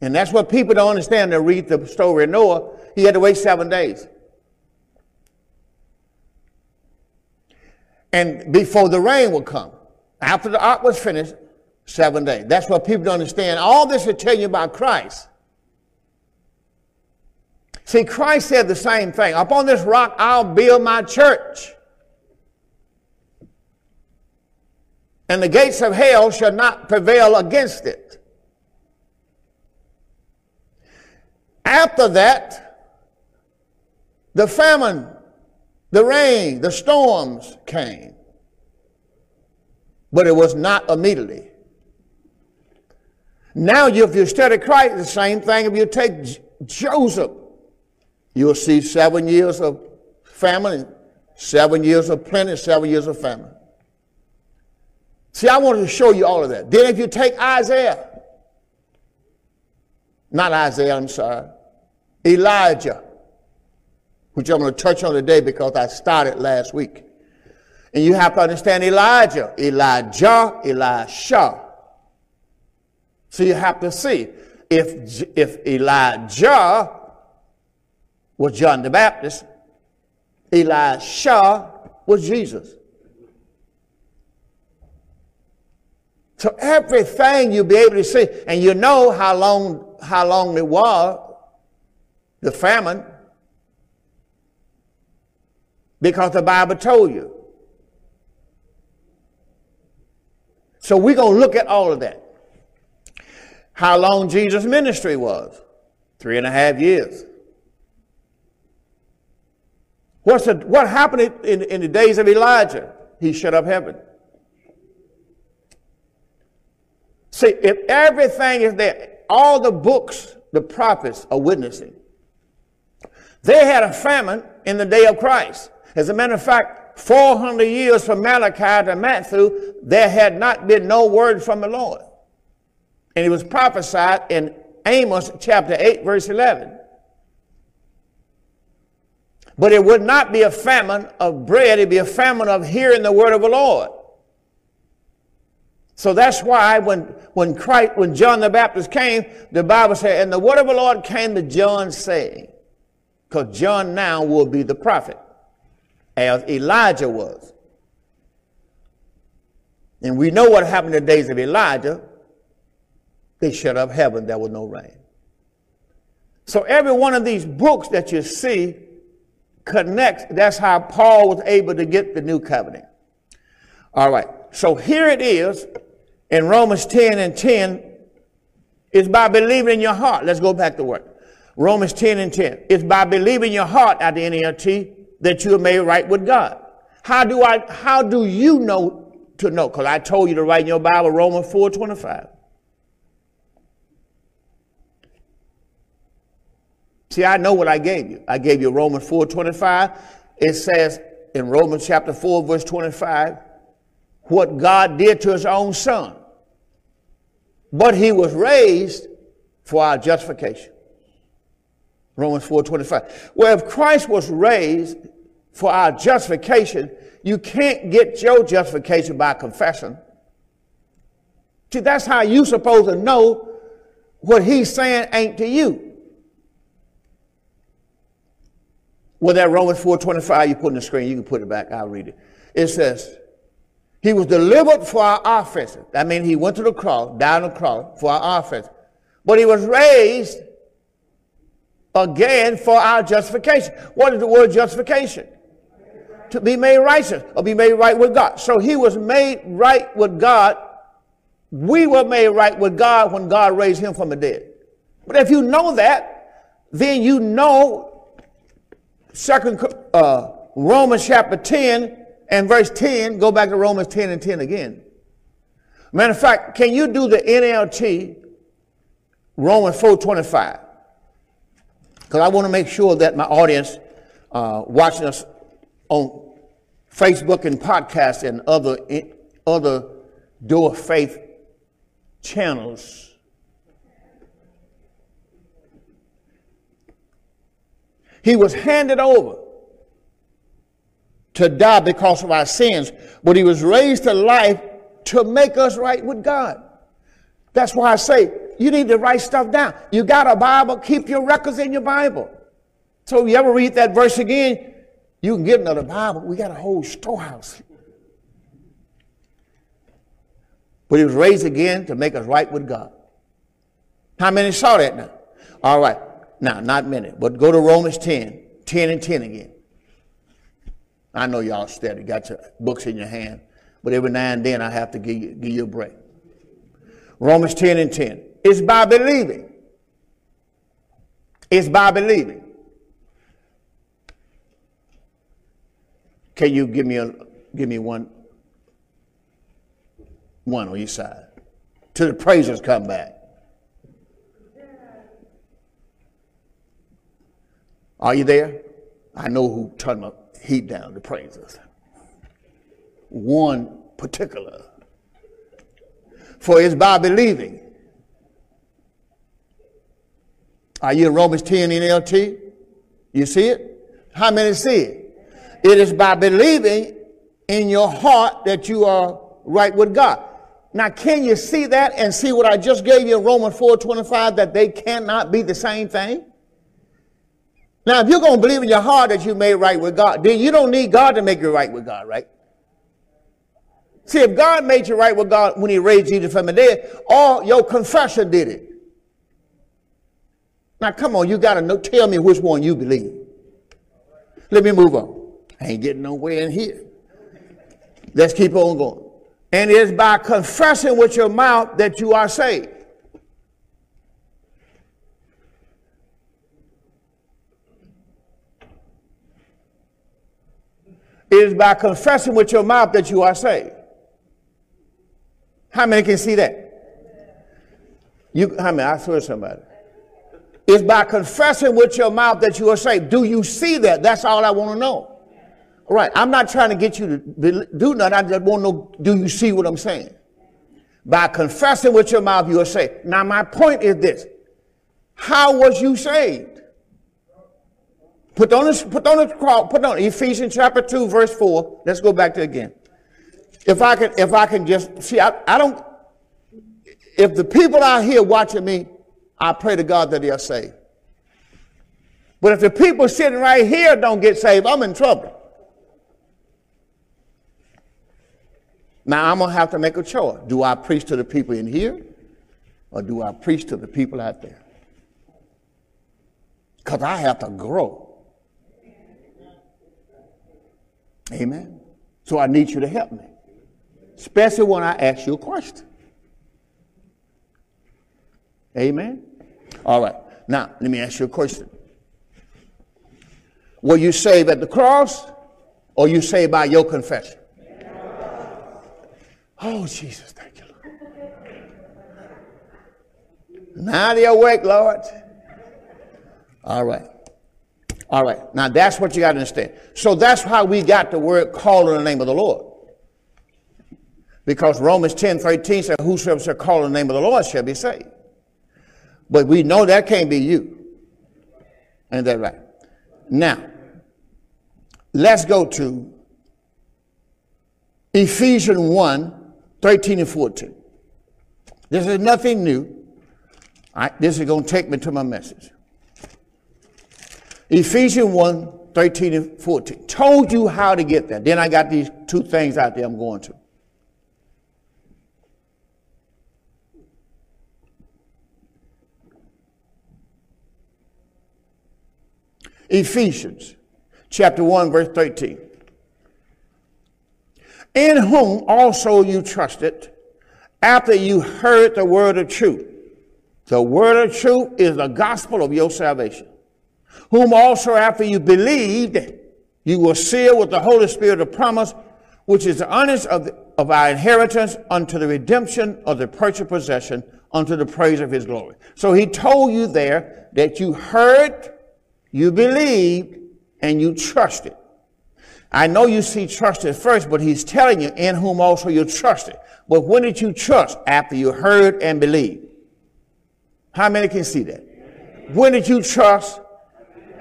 And that's what people don't understand. They read the story of Noah. He had to wait seven days. And before the rain would come. After the ark was finished, seven days. That's what people don't understand. All this is telling you about Christ. See, Christ said the same thing. Upon this rock I'll build my church. And the gates of hell shall not prevail against it. After that, the famine, the rain, the storms came. But it was not immediately. Now, if you study Christ, the same thing if you take Joseph. You'll see seven years of famine, seven years of plenty, seven years of famine. See, I wanted to show you all of that. Then if you take Isaiah, not Isaiah, I'm sorry, Elijah, which I'm going to touch on today because I started last week. And you have to understand Elijah, Elijah, Elisha. So you have to see if, if Elijah was John the Baptist, Elisha was Jesus. So everything you'll be able to see, and you know how long how long it was, the famine, because the Bible told you. So we're going to look at all of that. How long Jesus' ministry was? Three and a half years. What's the, what happened in, in the days of Elijah? He shut up heaven. See, if everything is there, all the books, the prophets are witnessing. They had a famine in the day of Christ. As a matter of fact, 400 years from Malachi to Matthew, there had not been no word from the Lord. And it was prophesied in Amos chapter 8, verse 11. But it would not be a famine of bread, it'd be a famine of hearing the word of the Lord. So that's why when, when Christ, when John the Baptist came, the Bible said, and the word of the Lord came to John saying, because John now will be the prophet, as Elijah was. And we know what happened in the days of Elijah. They shut up heaven, there was no rain. So every one of these books that you see connects. That's how Paul was able to get the new covenant. All right. So here it is in Romans 10 and 10. It's by believing in your heart. Let's go back to work. Romans 10 and 10. It's by believing your heart at the NLT that you are made right with God. How do I, how do you know to know? Because I told you to write in your Bible Romans 4 25. See, I know what I gave you. I gave you Romans 4 25. It says in Romans chapter 4, verse 25, what God did to his own son. But he was raised for our justification. Romans 4:25. Well, if Christ was raised for our justification, you can't get your justification by confession. See, that's how you supposed to know what he's saying ain't to you. Well, that Romans 4.25 you put on the screen, you can put it back, I'll read it. It says, he was delivered for our offenses. That means he went to the cross, died down the cross for our offenses. But he was raised again for our justification. What is the word justification? To be made righteous or be made right with God. So he was made right with God. We were made right with God when God raised him from the dead. But if you know that, then you know Second uh, Romans chapter 10 and verse 10. Go back to Romans 10 and 10 again. Matter of fact, can you do the NLT Romans 4:25? Because I want to make sure that my audience uh, watching us on Facebook and podcast and other other door faith channels He was handed over to die because of our sins, but he was raised to life to make us right with God. That's why I say you need to write stuff down. You got a Bible, keep your records in your Bible. So you ever read that verse again, you can get another Bible. We got a whole storehouse. But he was raised again to make us right with God. How many saw that now? All right. Now, not many, but go to Romans 10, 10 and 10 again. I know y'all steady, got your books in your hand, but every now and then I have to give you, give you a break. Romans 10 and 10. It's by believing. It's by believing. Can you give me a give me one one on each side? Till the praisers come back. Are you there? I know who turned the heat down, the praisers. One particular. For it's by believing. Are you in Romans 10 NLT? You see it? How many see it? It is by believing in your heart that you are right with God. Now, can you see that and see what I just gave you in Romans 4 25 that they cannot be the same thing? Now, if you're going to believe in your heart that you made right with God, then you don't need God to make you right with God, right? See, if God made you right with God when he raised Jesus from the dead, all your confession did it. Now, come on, you got to tell me which one you believe. Let me move on. I ain't getting nowhere in here. Let's keep on going. And it is by confessing with your mouth that you are saved. It is by confessing with your mouth that you are saved. How many can see that? You, how many? I swear somebody. It's by confessing with your mouth that you are saved. Do you see that? That's all I want to know. All right. I'm not trying to get you to do nothing. I just want to know, do you see what I'm saying? By confessing with your mouth, you are saved. Now, my point is this. How was you saved? Put on this, put on the cross, put on Ephesians chapter 2, verse 4. Let's go back to again. If I can, if I can just see, I, I don't, if the people out here watching me, I pray to God that they are saved. But if the people sitting right here don't get saved, I'm in trouble. Now I'm gonna have to make a choice. Do I preach to the people in here, or do I preach to the people out there? Because I have to grow. Amen. So I need you to help me, especially when I ask you a question. Amen. All right. Now, let me ask you a question. Were you saved at the cross or you saved by your confession? Oh, Jesus, thank you, Lord. Now they're awake, Lord. All right. All right. Now that's what you got to understand. So that's how we got the word call in the name of the Lord. Because Romans 10 13 says, Whosoever shall call in the name of the Lord shall be saved. But we know that can't be you. Ain't that right? Now, let's go to Ephesians 1 13 and 14. This is nothing new. this is going to take me to my message. Ephesians 1 13 and 14. Told you how to get there. Then I got these two things out there I'm going to. Ephesians chapter 1, verse 13. In whom also you trusted after you heard the word of truth. The word of truth is the gospel of your salvation whom also after you believed, you were sealed with the Holy Spirit of promise, which is the earnest of, the, of our inheritance unto the redemption of the purchased possession unto the praise of his glory. So he told you there that you heard, you believed, and you trusted. I know you see trusted first, but he's telling you in whom also you trusted. But when did you trust? After you heard and believed. How many can see that? When did you trust?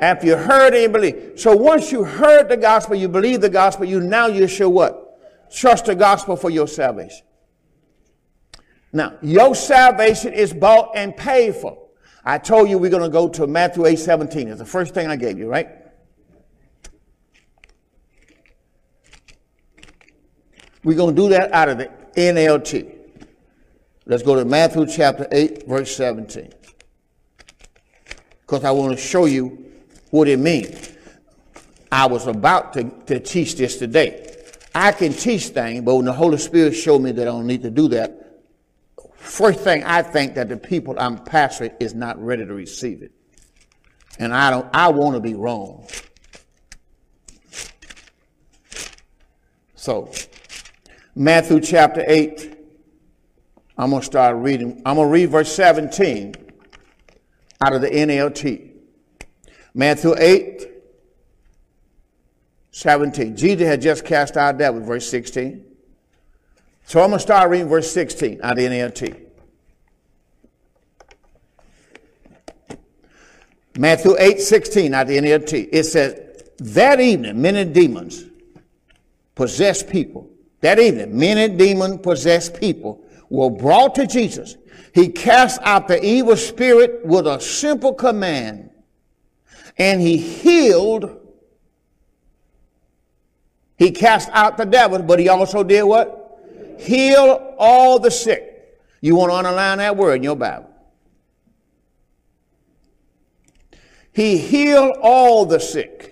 After you heard and you believe. So once you heard the gospel, you believe the gospel, you now you should what? Trust the gospel for your salvation. Now, your salvation is bought and paid for. I told you we're going to go to Matthew 8 17. It's the first thing I gave you, right? We're going to do that out of the NLT. Let's go to Matthew chapter 8, verse 17. Because I want to show you what it means. I was about to, to teach this today. I can teach things, but when the Holy Spirit showed me that I don't need to do that, first thing I think that the people I'm pastoring is not ready to receive it. And I don't I want to be wrong. So Matthew chapter 8. I'm to start reading. I'm to read verse 17 out of the NLT. Matthew 8, 17. Jesus had just cast out devils, verse 16. So I'm going to start reading verse 16 out of the NLT. Matthew 8, 16 out of the NLT. It says, That evening, many demons possessed people that evening, many demon possessed people were brought to Jesus. He cast out the evil spirit with a simple command and he healed. He cast out the devils, but he also did what? Heal all the sick. You want to underline that word in your Bible. He healed all the sick.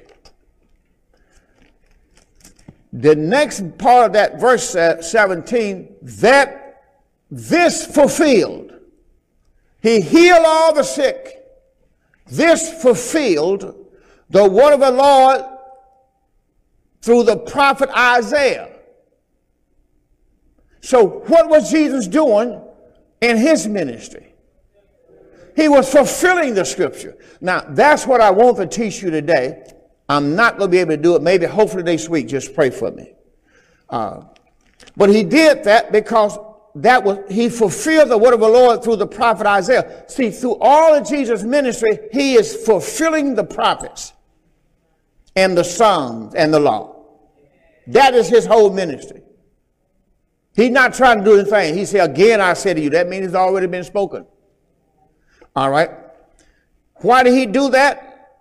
The next part of that verse uh, 17, that this fulfilled. He healed all the sick. This fulfilled the word of the Lord through the prophet Isaiah. So, what was Jesus doing in his ministry? He was fulfilling the scripture. Now, that's what I want to teach you today. I'm not going to be able to do it. Maybe, hopefully, next week. Just pray for me. Uh, but he did that because that was he fulfilled the word of the Lord through the prophet Isaiah. See, through all of Jesus' ministry, he is fulfilling the prophets and the Psalms and the law. That is his whole ministry. He's not trying to do anything. He said, Again, I say to you, that means it's already been spoken. All right. Why did he do that?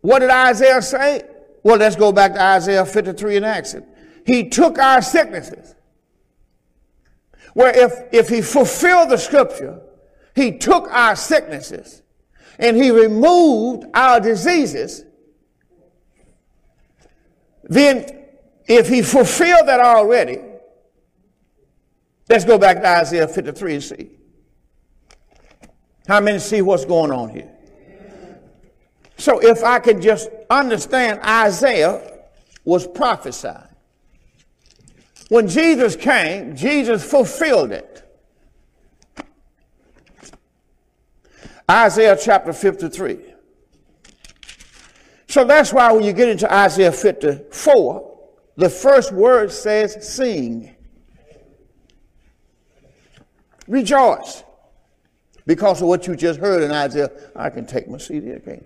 What did Isaiah say? Well, let's go back to Isaiah 53 and it. He took our sicknesses. Where if, if he fulfilled the scripture, he took our sicknesses and he removed our diseases, then if he fulfilled that already, let's go back to Isaiah 53 and see. How many see what's going on here? So if I can just understand, Isaiah was prophesied. When Jesus came, Jesus fulfilled it. Isaiah chapter 53. So that's why when you get into Isaiah 54, the first word says sing. Rejoice. Because of what you just heard in Isaiah, I can take my CD again.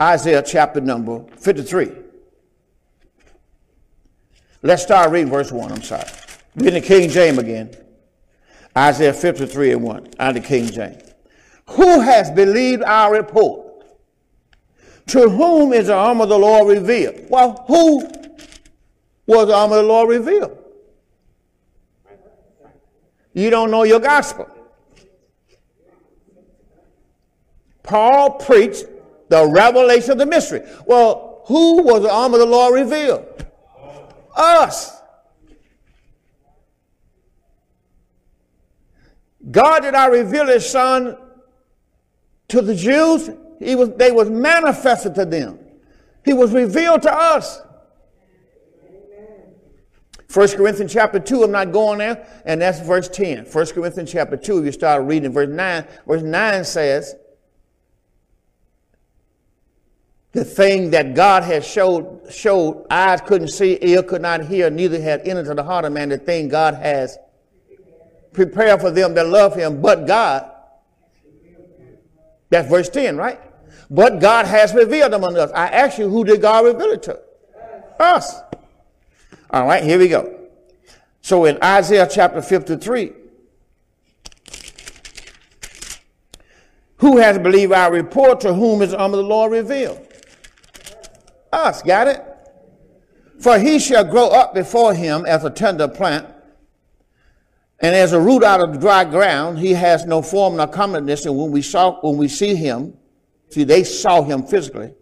Isaiah chapter number 53. Let's start reading verse 1. I'm sorry. Reading the King James again. Isaiah 53 and 1 out of the King James. Who has believed our report? To whom is the arm of the Lord revealed? Well, who was the arm of the Lord revealed? You don't know your gospel. Paul preached the revelation of the mystery. Well, who was the arm of the Lord revealed? Us. God did not reveal his son to the Jews. He was, they was manifested to them. He was revealed to us. 1 Corinthians chapter 2, I'm not going there, and that's verse 10. 1 Corinthians chapter 2, if you start reading verse 9, verse 9 says, the thing that God has showed, showed eyes couldn't see, ear could not hear, neither had entered to the heart of man, the thing God has prepared for them that love him, but God. That's verse 10, right? But God has revealed them unto us. I ask you, who did God reveal it to? Us. All right, here we go. So in Isaiah chapter 53, who has believed our report to whom is the arm of the Lord revealed? Us, got it? For he shall grow up before him as a tender plant, and as a root out of the dry ground. He has no form nor comeliness, and when we saw when we see him, see they saw him physically.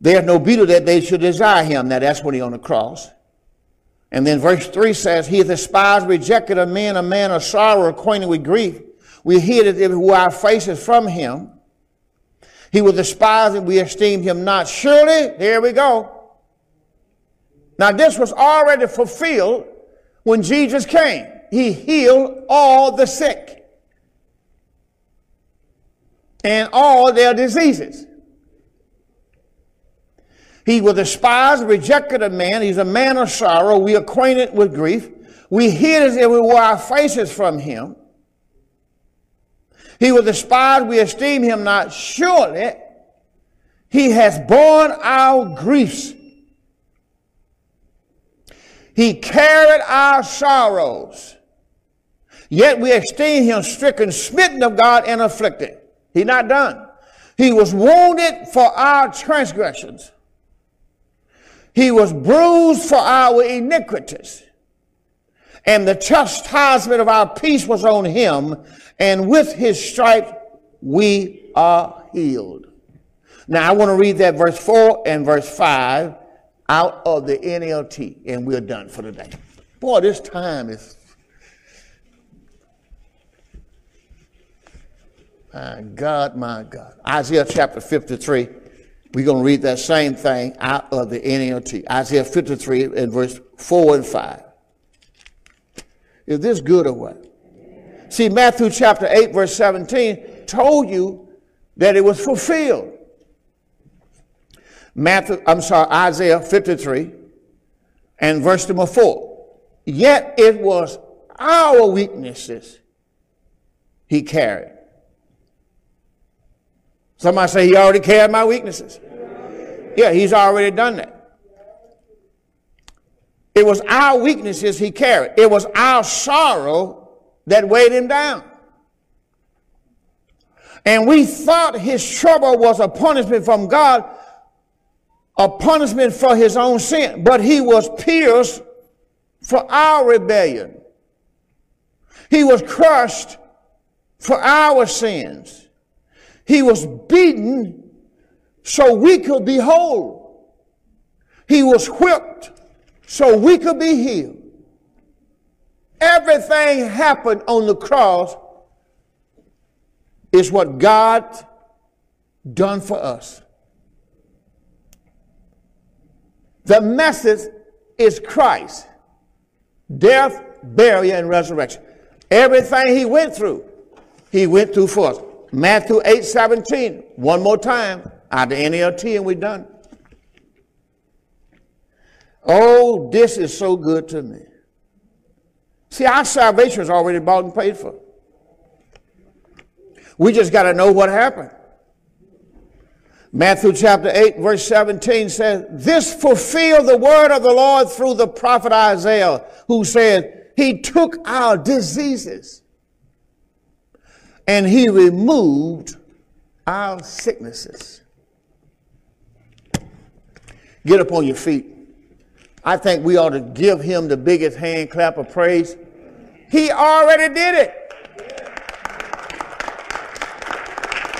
There's no beauty that they should desire him. Now that's when he on the cross. And then verse 3 says, He is despised, rejected of men, a man of sorrow, acquainted with grief. We hid it who our faces from him. He was despised and we esteemed him not. Surely, here we go. Now, this was already fulfilled when Jesus came. He healed all the sick and all their diseases. He was despised, rejected of man. He's a man of sorrow. We acquainted with grief. We hid as if we wore our faces from him. He was despised. We esteem him not. Surely he has borne our griefs. He carried our sorrows. Yet we esteem him stricken, smitten of God, and afflicted. He not done. He was wounded for our transgressions. He was bruised for our iniquities. And the chastisement of our peace was on him, and with his stripes we are healed. Now I want to read that verse 4 and verse 5 out of the NLT, and we're done for the day. Boy, this time is. My God, my God. Isaiah chapter 53. We're going to read that same thing out of the NLT. Isaiah 53 and verse 4 and 5. Is this good or what? See, Matthew chapter 8, verse 17 told you that it was fulfilled. Matthew, I'm sorry, Isaiah 53 and verse number 4. Yet it was our weaknesses he carried. Somebody say he already carried my weaknesses. Yeah, he's already done that. It was our weaknesses he carried. It was our sorrow that weighed him down. And we thought his trouble was a punishment from God, a punishment for his own sin. But he was pierced for our rebellion. He was crushed for our sins. He was beaten so we could be whole. He was whipped so we could be healed. Everything happened on the cross is what God done for us. The message is Christ. Death, burial, and resurrection. Everything he went through, he went through for us. Matthew 8, 17. One more time out of NLT and we're done. Oh, this is so good to me. See, our salvation is already bought and paid for. We just got to know what happened. Matthew chapter 8, verse 17 says, This fulfilled the word of the Lord through the prophet Isaiah, who said, He took our diseases and He removed our sicknesses. Get up on your feet. I think we ought to give him the biggest hand clap of praise. He already did it.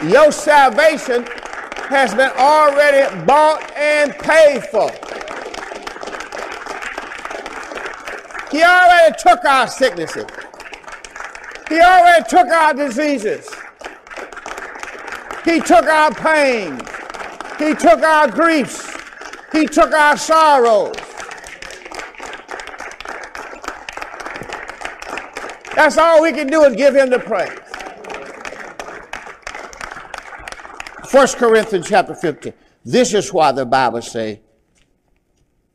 Your salvation has been already bought and paid for. He already took our sicknesses. He already took our diseases. He took our pain. He took our griefs. He took our sorrows. That's all we can do is give him the praise. 1 Corinthians chapter 15. This is why the Bible say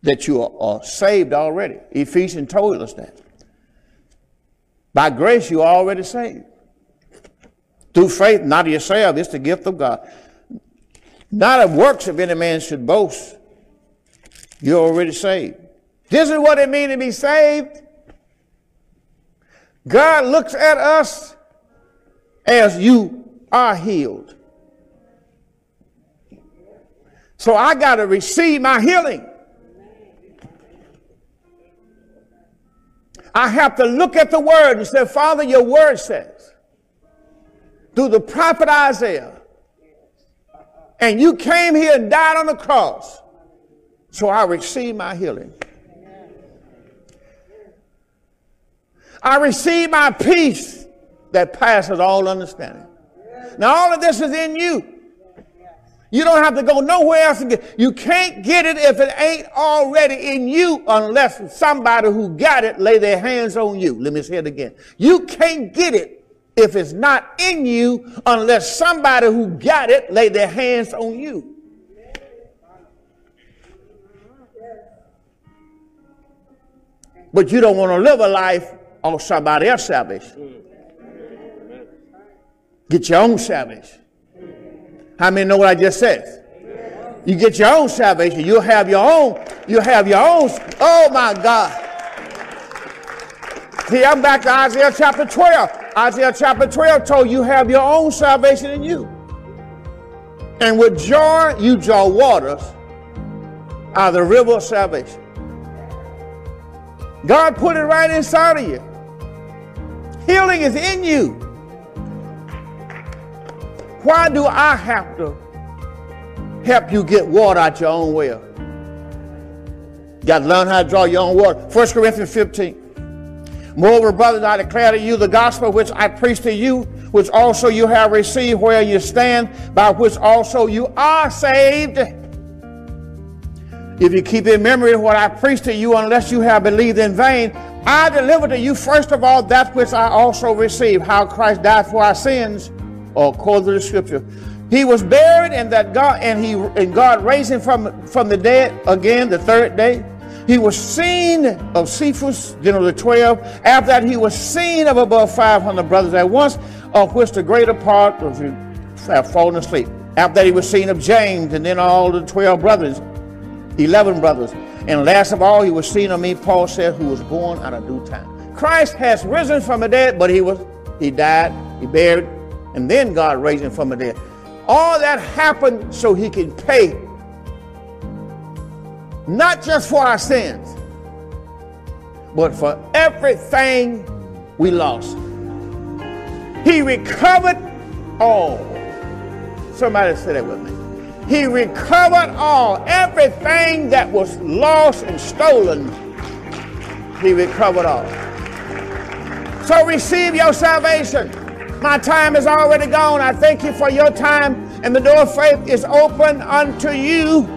that you are, saved already. Ephesians told us that. By grace you are already saved. Through faith, not of yourself, it's the gift of God. Not of works if any man should boast. You're already saved. This is what it means to be saved. God looks at us as you are healed. So I got to receive my healing. I have to look at the word and say, Father, your word says, through the prophet Isaiah, and you came here and died on the cross, so I receive my healing. I receive my peace that passes all understanding. Now, all of this is in you. You don't have to go nowhere else to get You can't get it if it ain't already in you unless somebody who got it lay their hands on you. Let me say it again. You can't get it if it's not in you unless somebody who got it lay their hands on you. But you don't want to live a life on somebody else's salvation. Get your own salvation. How many know what I just said? You get your own salvation. You'll have your own. You'll have your own. Oh my God. See, I'm back to Isaiah chapter 12. Isaiah chapter 12 told you have your own salvation in you. And with joy, you draw waters out of the river of salvation. God put it right inside of you. Healing is in you. Why do I have to help you get water out your own well? You got to learn how to draw your own water. 1 Corinthians 15. Moreover, brothers, I declare to you the gospel which I preach to you, which also you have received, where you stand, by which also you are saved. If you keep in memory what I preached to you, unless you have believed in vain, I delivered to you first of all that which I also received, how Christ died for our sins or according to the scripture. He was buried and that God and he and God raised him from, from the dead again the third day. He was seen of Cephas, then of the twelve. After that, he was seen of above 500 brothers at once, of which the greater part of you have fallen asleep. After that, he was seen of James, and then all the 12 brothers, 11 brothers. And last of all, he was seen of me, Paul said, who was born out of due time. Christ has risen from the dead, but he was he died, he buried, and then God raised him from the dead. All that happened so he can pay not just for our sins, but for everything we lost. He recovered all. Somebody say that with me. He recovered all. Everything that was lost and stolen, he recovered all. So receive your salvation. My time is already gone. I thank you for your time, and the door of faith is open unto you.